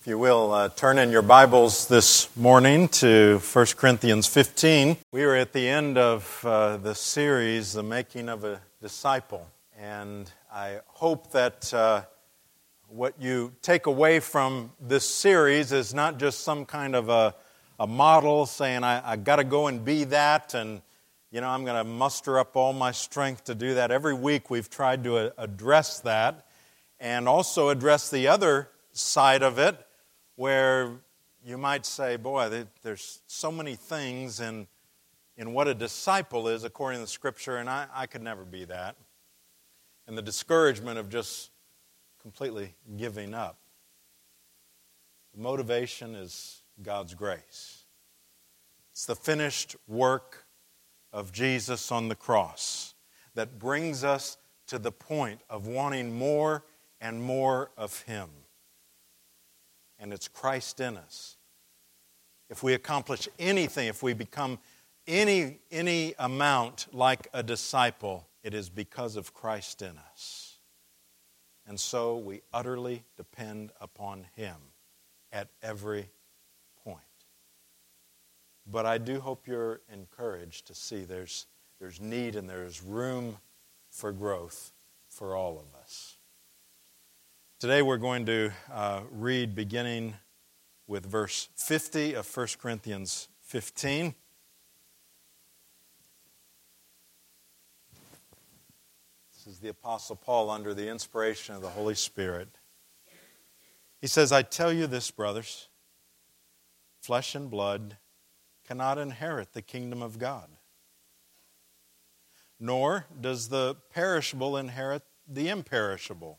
If you will, uh, turn in your Bibles this morning to 1 Corinthians 15. We are at the end of uh, the series, The Making of a Disciple. And I hope that uh, what you take away from this series is not just some kind of a, a model saying, I, I got to go and be that, and you know, I'm going to muster up all my strength to do that. Every week we've tried to uh, address that and also address the other side of it where you might say, boy, there's so many things in, in what a disciple is according to the scripture, and I, I could never be that. And the discouragement of just completely giving up. The motivation is God's grace. It's the finished work of Jesus on the cross that brings us to the point of wanting more and more of Him and it's Christ in us. If we accomplish anything, if we become any, any amount like a disciple, it is because of Christ in us. And so we utterly depend upon Him at every point. But I do hope you're encouraged to see there's, there's need and there's room for growth for all of us. Today we're going to uh, read beginning with verse 50 of 1 Corinthians 15. This is the Apostle Paul under the inspiration of the Holy Spirit. He says, I tell you this, brothers flesh and blood cannot inherit the kingdom of God, nor does the perishable inherit the imperishable.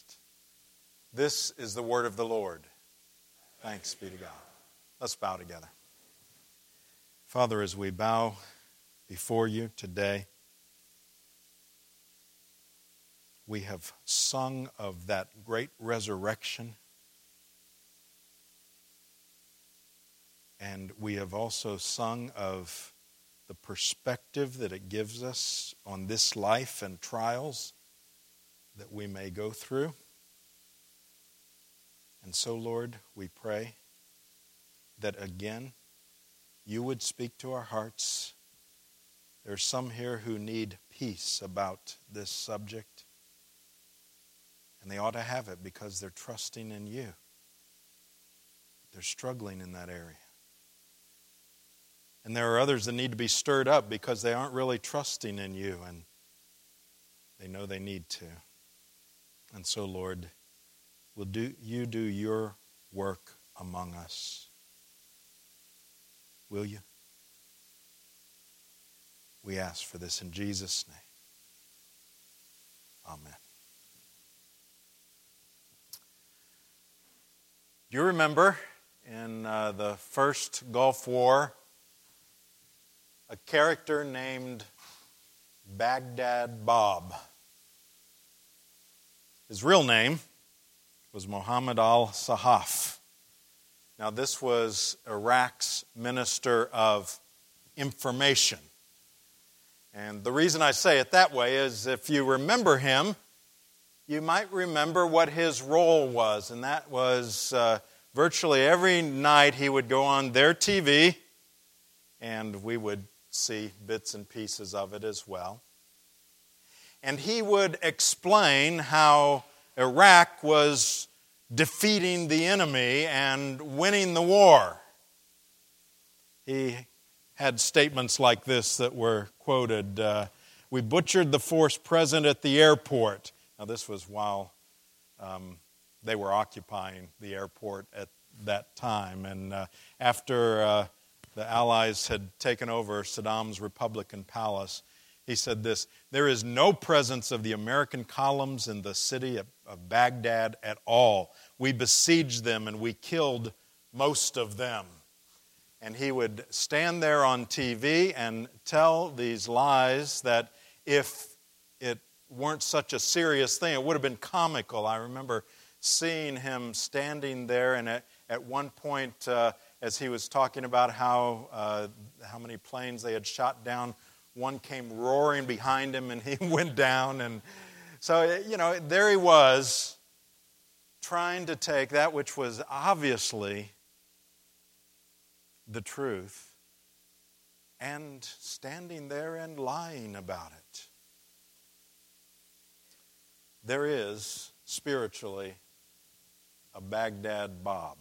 This is the word of the Lord. Thanks be to God. Let's bow together. Father, as we bow before you today, we have sung of that great resurrection. And we have also sung of the perspective that it gives us on this life and trials that we may go through. And so, Lord, we pray that again you would speak to our hearts. There are some here who need peace about this subject, and they ought to have it because they're trusting in you. They're struggling in that area. And there are others that need to be stirred up because they aren't really trusting in you and they know they need to. And so, Lord, will do, you do your work among us. Will you? We ask for this in Jesus' name. Amen. You remember in uh, the first Gulf War a character named Baghdad Bob? His real name was Muhammad al Sahaf. Now, this was Iraq's minister of information. And the reason I say it that way is if you remember him, you might remember what his role was, and that was uh, virtually every night he would go on their TV, and we would see bits and pieces of it as well. And he would explain how Iraq was defeating the enemy and winning the war. He had statements like this that were quoted. Uh, we butchered the force present at the airport. Now, this was while um, they were occupying the airport at that time. And uh, after uh, the Allies had taken over Saddam's Republican palace, he said this There is no presence of the American columns in the city of, Baghdad at all. We besieged them and we killed most of them. And he would stand there on TV and tell these lies that if it weren't such a serious thing, it would have been comical. I remember seeing him standing there, and at, at one point, uh, as he was talking about how, uh, how many planes they had shot down, one came roaring behind him and he went down. And so, you know, there he was trying to take that which was obviously the truth and standing there and lying about it. There is spiritually a Baghdad Bob.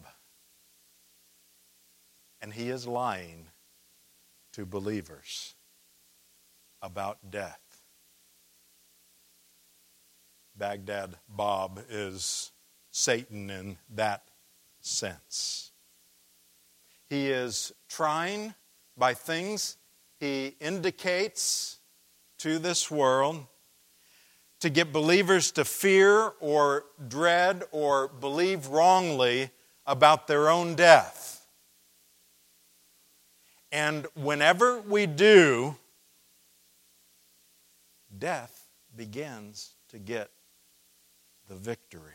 And he is lying to believers about death. Baghdad Bob is Satan in that sense. He is trying by things he indicates to this world to get believers to fear or dread or believe wrongly about their own death. And whenever we do, death begins to get the victory.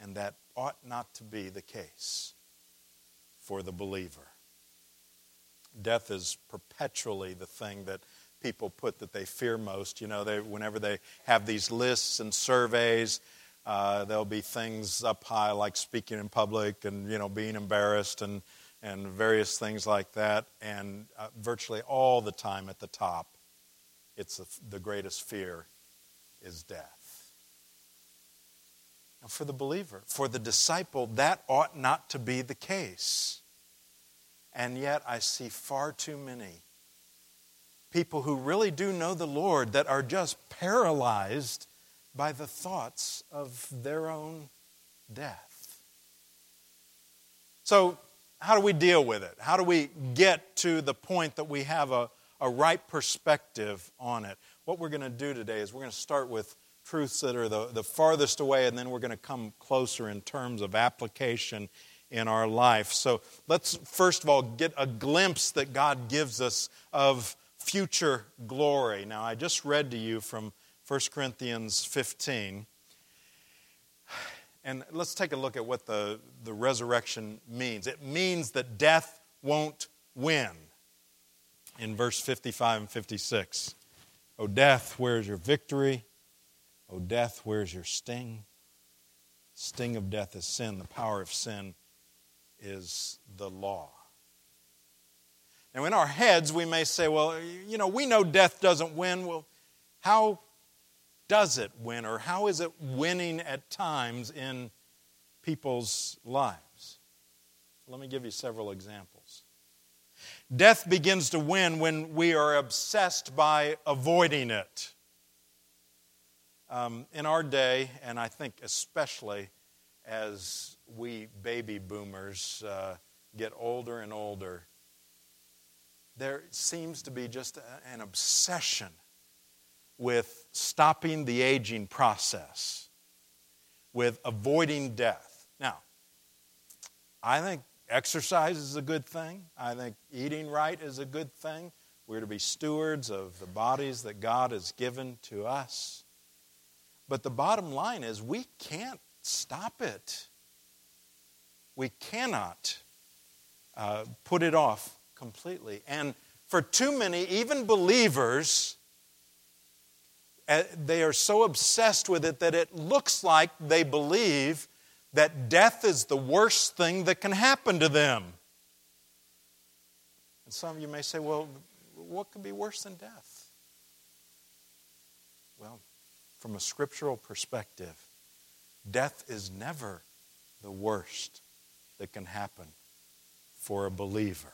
And that ought not to be the case for the believer. Death is perpetually the thing that people put that they fear most. You know, they, whenever they have these lists and surveys, uh, there'll be things up high like speaking in public and, you know, being embarrassed and, and various things like that. And uh, virtually all the time at the top, it's the, the greatest fear is death. Now, for the believer, for the disciple, that ought not to be the case. And yet, I see far too many people who really do know the Lord that are just paralyzed by the thoughts of their own death. So, how do we deal with it? How do we get to the point that we have a, a right perspective on it? What we're going to do today is we're going to start with truths that are the, the farthest away, and then we're going to come closer in terms of application in our life. So let's first of all get a glimpse that God gives us of future glory. Now, I just read to you from 1 Corinthians 15. And let's take a look at what the, the resurrection means. It means that death won't win. In verse 55 and 56. O death, where's your victory? O death, where's your sting? Sting of death is sin. The power of sin is the law. Now, in our heads, we may say, well, you know, we know death doesn't win. Well, how does it win, or how is it winning at times in people's lives? Let me give you several examples. Death begins to win when we are obsessed by avoiding it. Um, in our day, and I think especially as we baby boomers uh, get older and older, there seems to be just a, an obsession with stopping the aging process, with avoiding death. Now, I think exercise is a good thing. I think eating right is a good thing. We're to be stewards of the bodies that God has given to us. But the bottom line is we can't stop it. We cannot uh, put it off completely. And for too many, even believers, eh, they are so obsessed with it that it looks like they believe that death is the worst thing that can happen to them. And some of you may say, well, what could be worse than death? Well, from a scriptural perspective, death is never the worst that can happen for a believer.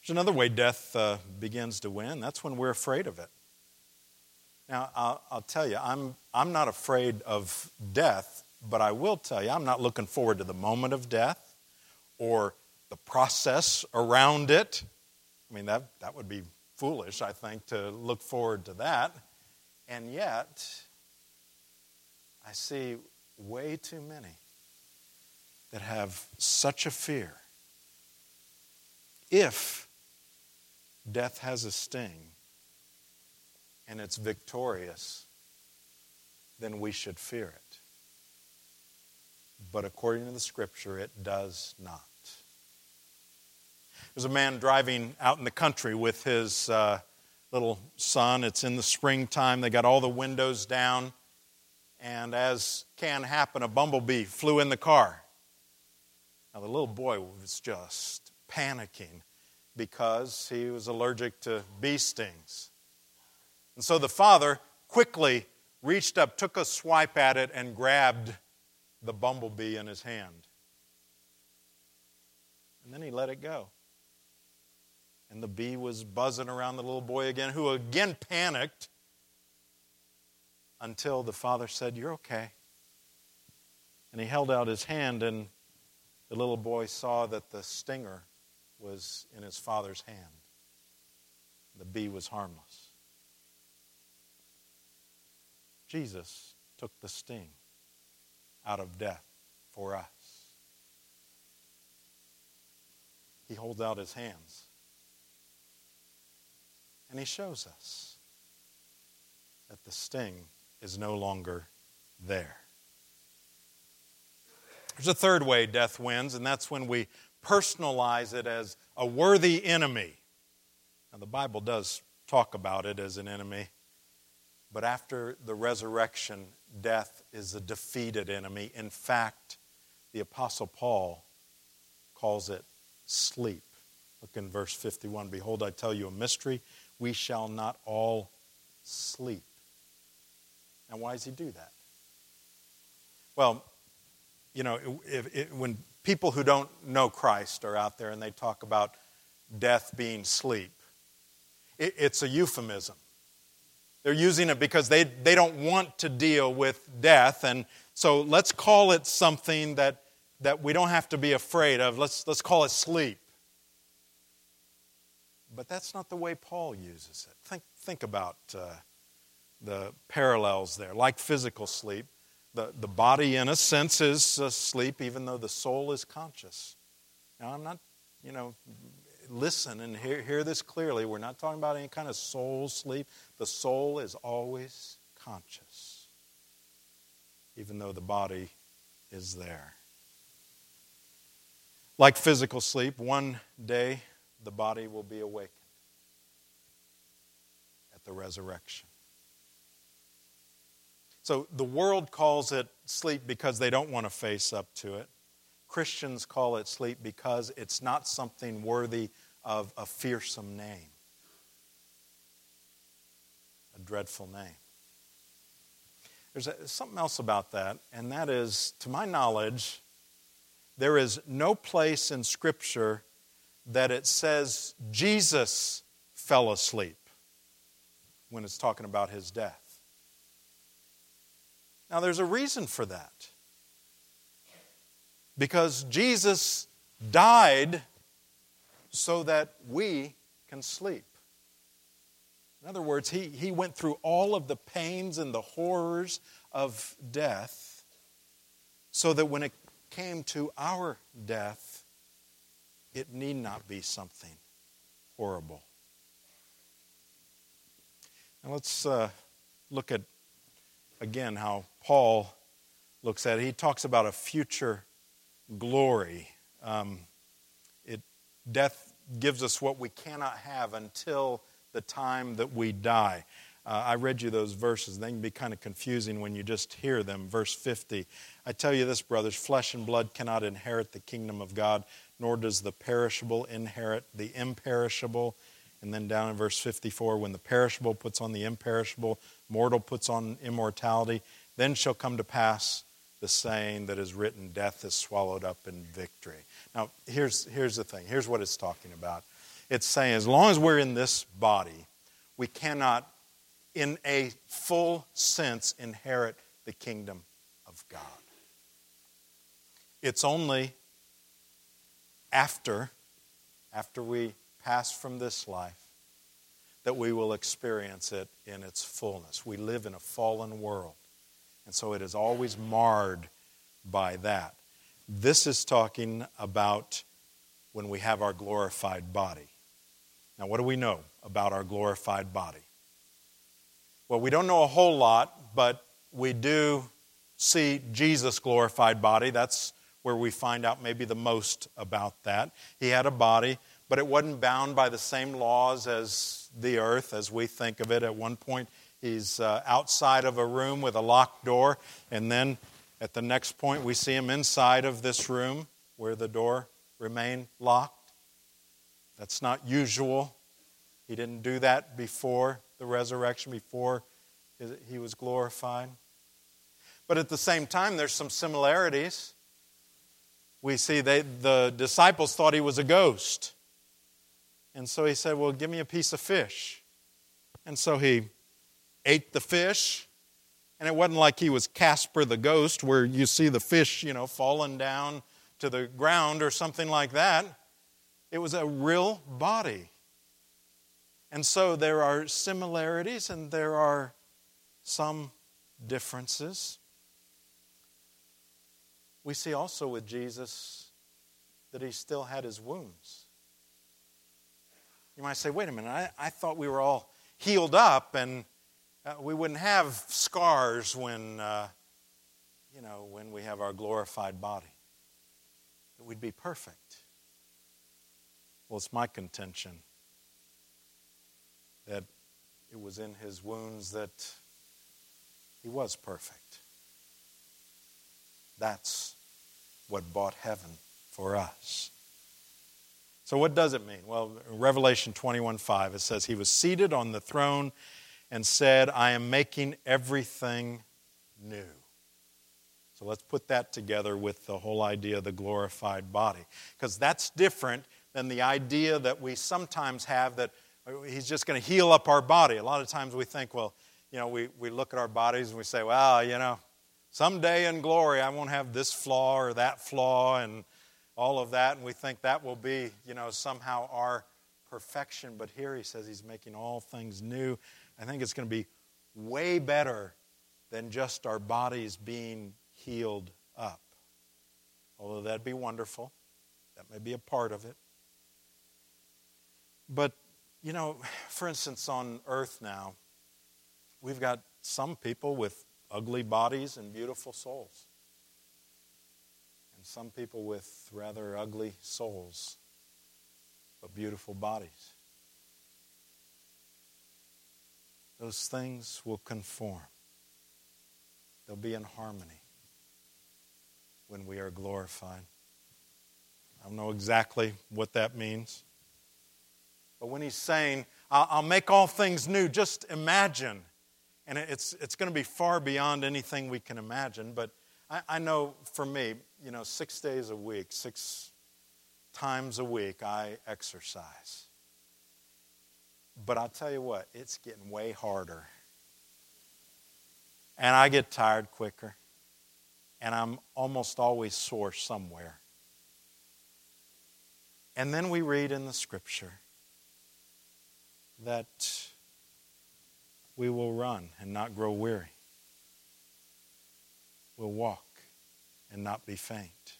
There's another way death uh, begins to win. That's when we're afraid of it. Now, I'll, I'll, tell you, I'm, I'm not afraid of death, but I will tell you, I'm not looking forward to the moment of death or the process around it. I mean, that, that would be foolish, I think, to look forward to that. And yet, I see way too many that have such a fear. If death has a sting and it's victorious, then we should fear it. But according to the scripture, it does not. There's a man driving out in the country with his uh, little son. It's in the springtime. They got all the windows down. And as can happen, a bumblebee flew in the car. Now, the little boy was just panicking because he was allergic to bee stings. And so the father quickly reached up, took a swipe at it, and grabbed the bumblebee in his hand. And then he let it go. And the bee was buzzing around the little boy again, who again panicked until the father said, You're okay. And he held out his hand, and the little boy saw that the stinger was in his father's hand. The bee was harmless. Jesus took the sting out of death for us. He holds out his hands and he shows us that the sting is no longer there. There's a third way death wins, and that's when we personalize it as a worthy enemy. Now, the Bible does talk about it as an enemy, but after the resurrection, death is a defeated enemy. In fact, the Apostle Paul calls it sleep. Look in verse 51 Behold, I tell you a mystery we shall not all sleep. Now, why does he do that? Well, you know, if, if, when people who don't know Christ are out there and they talk about death being sleep, it, it's a euphemism. They're using it because they, they don't want to deal with death. And so let's call it something that, that we don't have to be afraid of. Let's, let's call it sleep. But that's not the way Paul uses it. Think, think about uh, the parallels there. Like physical sleep, the, the body, in a sense, is asleep, even though the soul is conscious. Now, I'm not, you know, listen and hear, hear this clearly. We're not talking about any kind of soul sleep. The soul is always conscious, even though the body is there. Like physical sleep, one day the body will be awakened at the resurrection. So the world calls it sleep because they don't want to face up to it. Christians call it sleep because it's not something worthy of a fearsome name, a dreadful name. There's a, something else about that, and that is, to my knowledge, there is no place in Scripture that it says Jesus fell asleep when it's talking about his death. Now, there's a reason for that. Because Jesus died so that we can sleep. In other words, he, he went through all of the pains and the horrors of death so that when it came to our death, it need not be something horrible. Now let's uh, look at again how Paul looks at it. He talks about a future glory. Um, it, death gives us what we cannot have until the time that we die. Uh, I read you those verses. They can be kind of confusing when you just hear them. Verse 50 I tell you this, brothers flesh and blood cannot inherit the kingdom of God, nor does the perishable inherit the imperishable. And then down in verse 54, when the perishable puts on the imperishable, mortal puts on immortality, then shall come to pass the saying that is written, Death is swallowed up in victory. Now, here's, here's the thing. Here's what it's talking about. It's saying as long as we're in this body, we cannot, in a full sense, inherit the kingdom of God. It's only after, after we pass from this life, that we will experience it in its fullness. We live in a fallen world, and so it is always marred by that. This is talking about when we have our glorified body. Now, what do we know about our glorified body? Well, we don't know a whole lot, but we do see Jesus' glorified body. That's where we find out maybe the most about that. He had a body, but it wasn't bound by the same laws as the earth as we think of it. At one point, he's uh, outside of a room with a locked door, and then at the next point, we see him inside of this room where the door remained locked. That's not usual. He didn't do that before the resurrection, before he was glorified. But at the same time, there's some similarities. We see they, the disciples thought he was a ghost. And so he said, Well, give me a piece of fish. And so he ate the fish. And it wasn't like he was Casper the ghost, where you see the fish, you know, falling down to the ground or something like that. It was a real body. And so there are similarities and there are some differences. We see also with Jesus that he still had his wounds. You might say, wait a minute, I, I thought we were all healed up and uh, we wouldn't have scars when, uh, you know, when we have our glorified body. That we'd be perfect. Well, it's my contention that it was in his wounds that he was perfect. That's what bought heaven for us. So, what does it mean? Well, Revelation 21 5, it says, He was seated on the throne and said, I am making everything new. So, let's put that together with the whole idea of the glorified body, because that's different than the idea that we sometimes have that uh, He's just going to heal up our body. A lot of times we think, well, you know, we, we look at our bodies and we say, well, you know, someday in glory I won't have this flaw or that flaw and all of that. And we think that will be, you know, somehow our perfection. But here he says he's making all things new. I think it's going to be way better than just our bodies being healed up. Although that'd be wonderful. That may be a part of it. But you know, for instance, on earth now, we've got some people with ugly bodies and beautiful souls, and some people with rather ugly souls but beautiful bodies. Those things will conform, they'll be in harmony when we are glorified. I don't know exactly what that means. But when he's saying, I'll, make all things new, just imagine. And it's, it's going to be far beyond anything we can imagine. But I, I know for me, you know, six days a week, six times a week, I exercise. But I'll tell you what, it's getting way harder. And I get tired quicker. And I'm almost always sore somewhere. And then we read in the scripture that we will run and not grow weary. We'll walk and not be faint.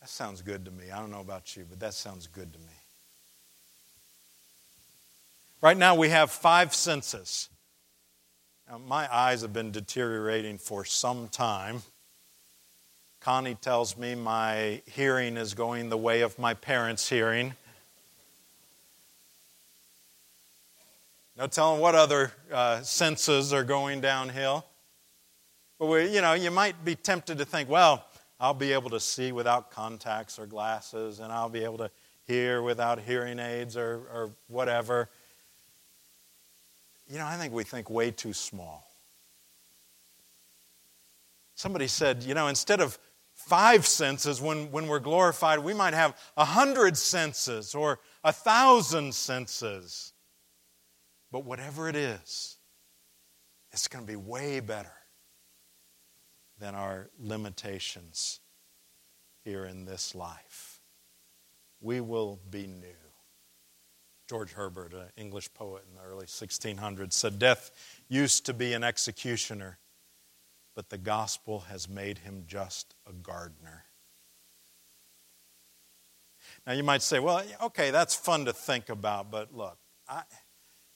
That sounds good to me. I don't know about you, but that sounds good to me. Right now, we have five senses. Now, my eyes have been deteriorating for some time. Connie tells me my hearing is going the way of my parents' hearing. No telling what other uh, senses are going downhill. But we, you know, you might be tempted to think, well, I'll be able to see without contacts or glasses, and I'll be able to hear without hearing aids or, or whatever. You know, I think we think way too small. Somebody said, you know, instead of five senses when, when we're glorified. We might have a hundred senses or a thousand senses. But whatever it is, it's going to be way better than our limitations here in this life. We will be new. George Herbert, an English poet in the early 1600s, said, Death used to be an executioner, but the gospel has made him just a gardener. Now you might say, well, okay, that's fun to think about, but look, I,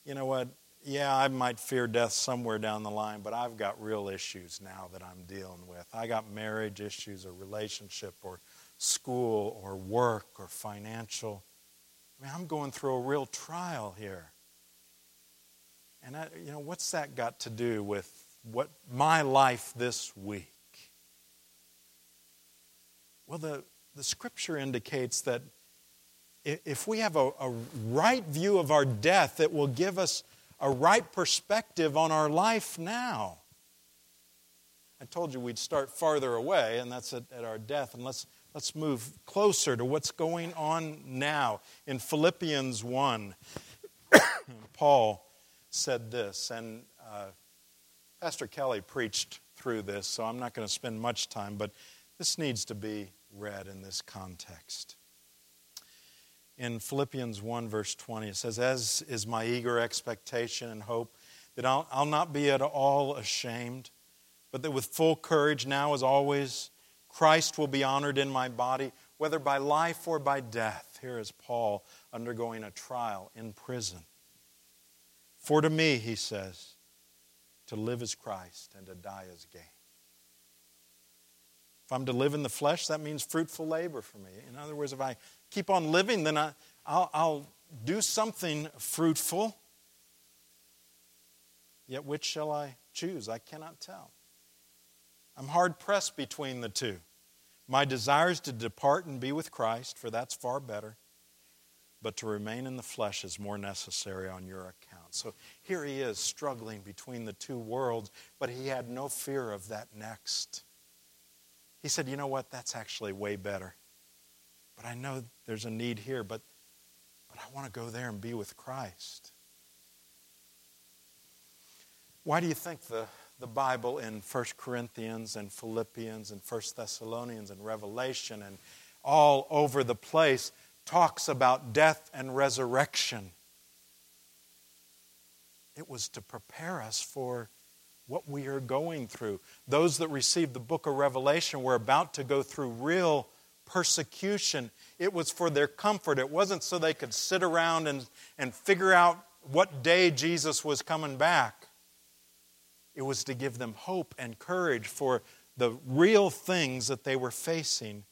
you know what? Yeah, I might fear death somewhere down the line, but I've got real issues now that I'm dealing with. I got marriage issues or relationship or school or work or financial. I mean, I'm going through a real trial here. And I, you know, what's that got to do with what my life this week? Well, the, the scripture indicates that if we have a, a right view of our death, it will give us a right perspective on our life now. I told you we'd start farther away, and that's at, at, our death. And let's, let's move closer to what's going on now. In Philippians 1, Paul said this, and uh, Pastor Kelly preached through this, so I'm not going to spend much time, but this needs to be read in this context in Philippians 1, verse 20. It says, As is my eager expectation and hope that I'll, I'll not be at all ashamed, but that with full courage, now as always, Christ will be honored in my body, whether by life or by death. Here is Paul undergoing a trial in prison. For to me, he says, to live is Christ and to die is gain. If I'm to live in the flesh, that means fruitful labor for me. In other words, if I keep on living, then I, I'll, I'll do something fruitful. Yet which shall I choose? I cannot tell. I'm hard pressed between the two. My desire is to depart and be with Christ, for that's far better. But to remain in the flesh is more necessary on your account. So here he is struggling between the two worlds, but he had no fear of that next. He said, You know what? That's actually way better. But I know there's a need here, but, but I want to go there and be with Christ. Why do you think the, the Bible in 1 Corinthians and Philippians and 1 Thessalonians and Revelation and all over the place talks about death and resurrection? It was to prepare us for what we are going through. Those that received the book of Revelation were about to go through real persecution. It was for their comfort. It wasn't so they could sit around and, and figure out what day Jesus was coming back. It was to give them hope and courage for the real things that they were facing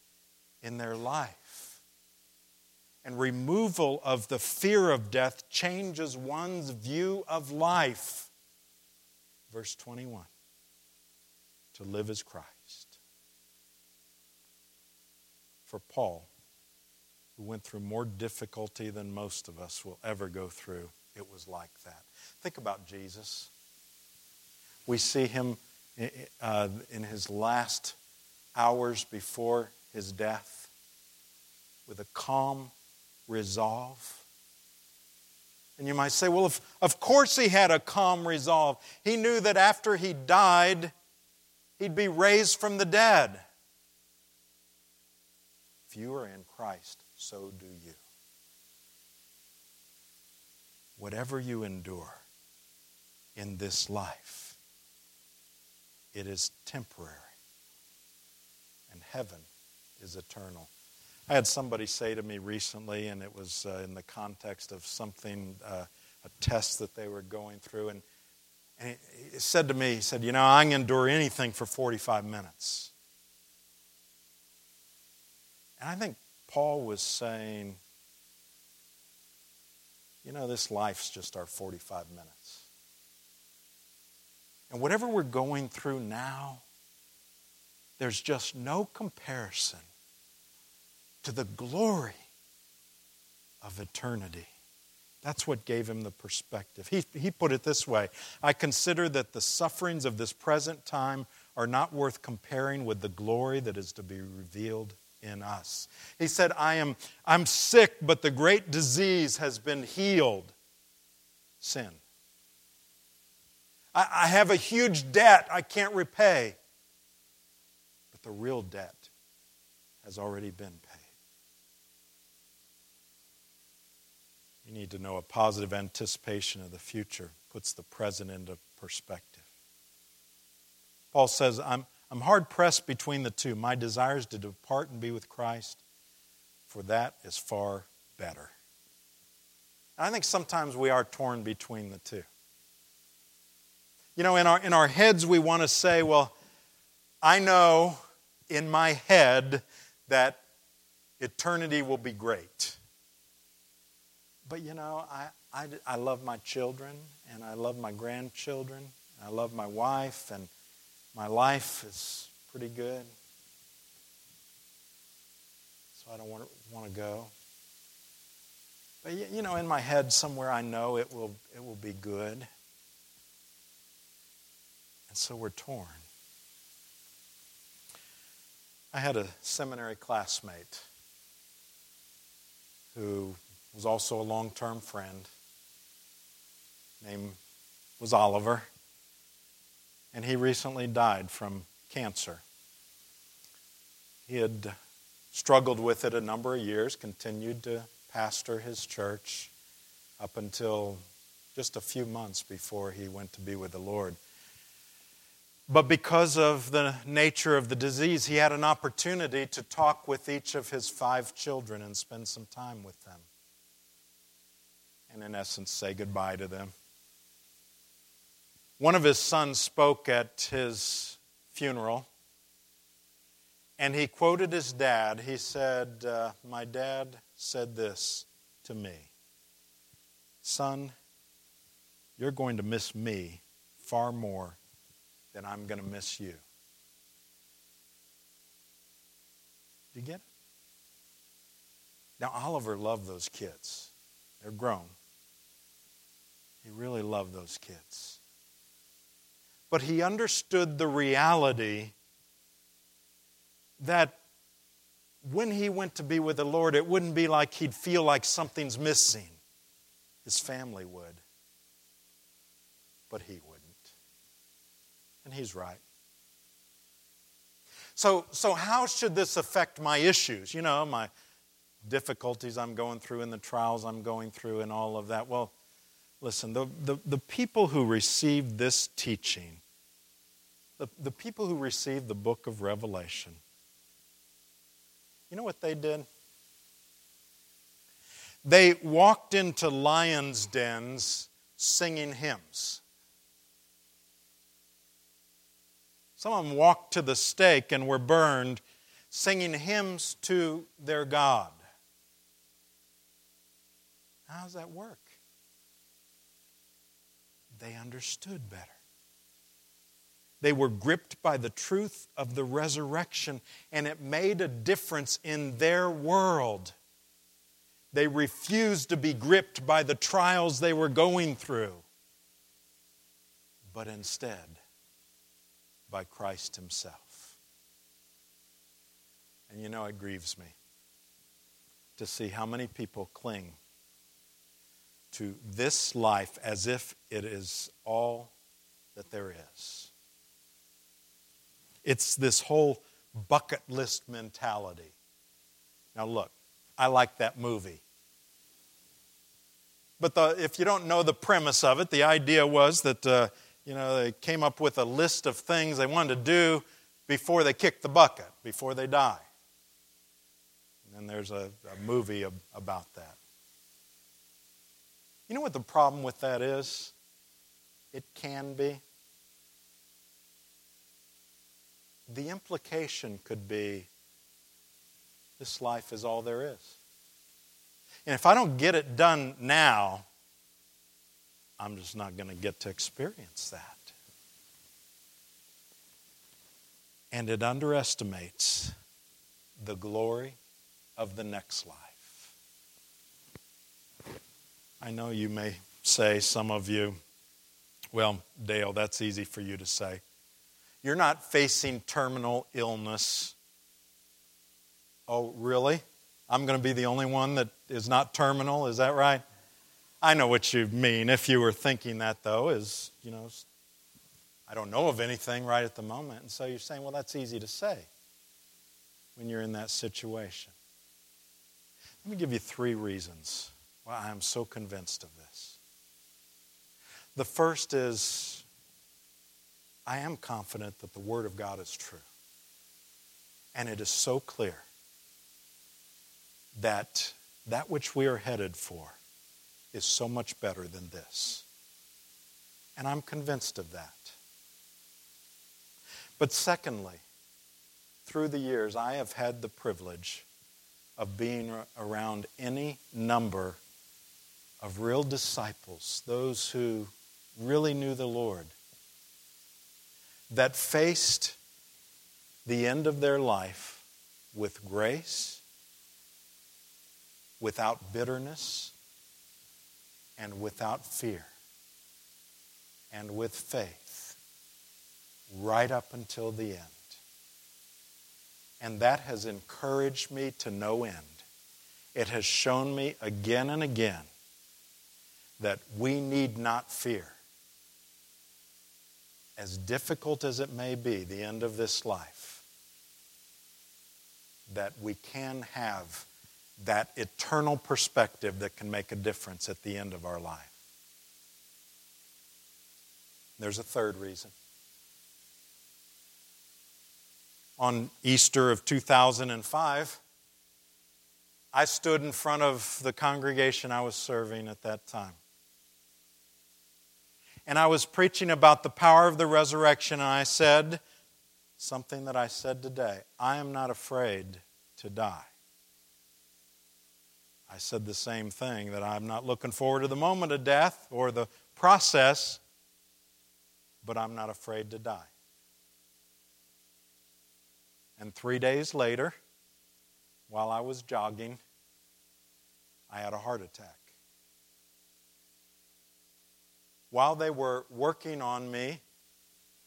in their life. And removal of the fear of death changes one's view of life. Verse 21 To live as Christ. For Paul, who went through more difficulty than most of us will ever go through, it was like that. Think about Jesus. We see him uh, in his last hours before his death with a calm resolve. And you might say, well, if, of course he had a calm resolve. He knew that after he died, he'd be raised from the dead. If you are in Christ, so do you. Whatever you endure in this life, it is temporary, and heaven is eternal. I had somebody say to me recently, and it was uh, in the context of something, uh, a test that they were going through, and, and he, said to me, he said, You know, I can endure anything for 45 minutes. I think Paul was saying, you know, this life's just our 45 minutes. And whatever we're going through now, there's just no comparison to the glory of eternity. That's what gave him the perspective. He, he put it this way I consider that the sufferings of this present time are not worth comparing with the glory that is to be revealed in us. He said, I am I'm sick, but the great disease has been healed sin. I, I have a huge debt I can't repay, but the real debt has already been paid. You need to know a positive anticipation of the future puts the present into perspective. Paul says, I'm, I'm hard pressed between the two. My desire is to depart and be with Christ, for that is far better. I think sometimes we are torn between the two. You know, in our, in our heads, we want to say, well, I know in my head that eternity will be great. But you know, I, I, I love my children and I love my grandchildren. I love my wife and my life is pretty good. So I don't want to, want to go. But you know, in my head somewhere I know it will, it will be good. And so we're torn. I had a seminary classmate who was also a long term friend. Name was Oliver. And he recently died from cancer. He had struggled with it a number of years, continued to pastor his church up until just a few months before he went to be with the Lord. But because of the nature of the disease, he had an opportunity to talk with each of his five children and spend some time with them and, in essence, say goodbye to them. One of his sons spoke at his funeral, and he quoted his dad. He said, uh, My dad said this to me Son, you're going to miss me far more than I'm going to miss you. Do you get it? Now, Oliver loved those kids. They're grown. He really loved those kids. But he understood the reality that when he went to be with the Lord, it wouldn't be like he'd feel like something's missing. His family would, but he wouldn't. And he's right. So, so how should this affect my issues? You know, my difficulties I'm going through and the trials I'm going through and all of that. Well, Listen, the, the, the people who received this teaching, the, the people who received the book of Revelation, you know what they did? They walked into lions' dens singing hymns. Some of them walked to the stake and were burned singing hymns to their God. How does that work? they understood better. They were gripped by the truth of the resurrection, and it made a difference in their world. They refused to be gripped by the trials they were going through, but instead by Christ Himself. And you know, it grieves me to see how many people cling to this life as if it is all that there is. It's this whole bucket list mentality. Now, look, I like that movie. But the, if you don't know the premise of it, the idea was that uh, you know they came up with a list of things they wanted to do before they kicked the bucket, before they die. And there's a, a movie about that. You know what the problem with that is? It can be. The implication could be this life is all there is. And if I don't get it done now, I'm just not going to get to experience that. And it underestimates the glory of the next life. I know you may say, some of you, well, Dale, that's easy for you to say. You're not facing terminal illness. Oh, really? I'm going to be the only one that is not terminal, is that right? I know what you mean. If you were thinking that, though, is, you know, I don't know of anything right at the moment. And so you're saying, well, that's easy to say when you're in that situation. Let me give you three reasons why I am so convinced of this. The first is I am confident that the Word of God is true. And it is so clear that that which we are headed for is so much better than this. And I'm convinced of that. But secondly, through the years, I have had the privilege of being around any number of real disciples, those who really knew the Lord, that faced the end of their life with grace, without bitterness, and without fear, and with faith, right up until the end. And that has encouraged me to no end. It has shown me again and again that we need not fear. As difficult as it may be, the end of this life, that we can have that eternal perspective that can make a difference at the end of our life. There's a third reason. on Easter of 2005, I stood in front of the congregation I was serving at that time. And I was preaching about the power of the resurrection, and I said something that I said today I am not afraid to die. I said the same thing that I'm not looking forward to the moment of death or the process, but I'm not afraid to die. And three days later, while I was jogging, I had a heart attack. While they were working on me,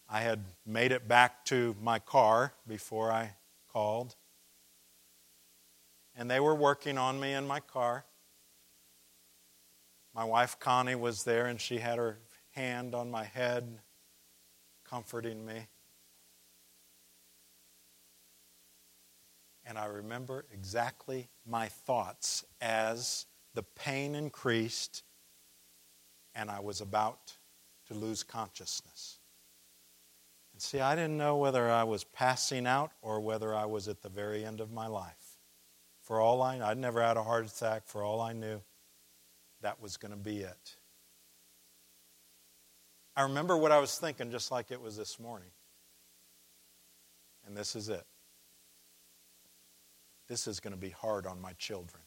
I had made it back to my car before I called. And they were working on me in my car. My wife Connie was there and she had her hand on my head, comforting me. And I remember exactly my thoughts as the pain increased and I was about to lose consciousness. And see, I didn't know whether I was passing out or whether I was at the very end of my life. For all I I'd never had a heart attack. For all I knew, that was going to be it. I remember what I was thinking just like it was this morning. And this is it this is going to be hard on my children.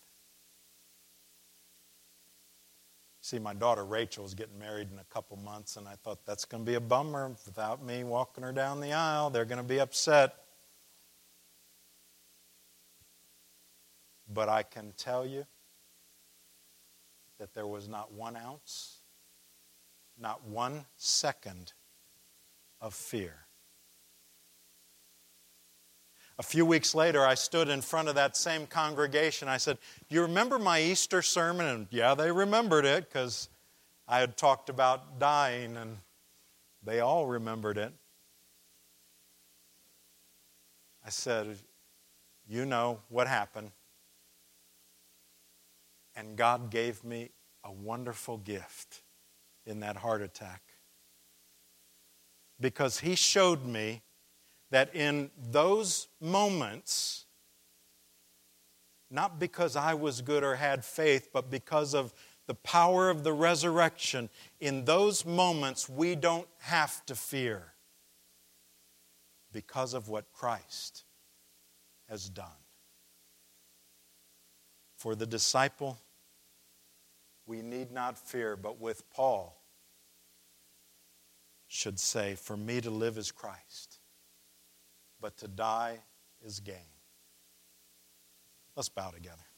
See, my daughter Rachel is getting married in a couple months, and I thought that's going to be a bummer without me walking her down the aisle. They're going to be upset. But I can tell you that there was not one ounce, not one second of fear a few weeks later, I stood in front of that same congregation. I said, Do you remember my Easter sermon? And yeah, they remembered it because I had talked about dying, and they all remembered it. I said, You know what happened. And God gave me a wonderful gift in that heart attack. Because He showed me that in those moments, not because I was good or had faith, but because of the power of the resurrection, in those moments we don't have to fear because of what Christ has done. For the disciple, we need not fear, but with Paul, should say, For me to live is Christ but to die is gain. Let's bow together.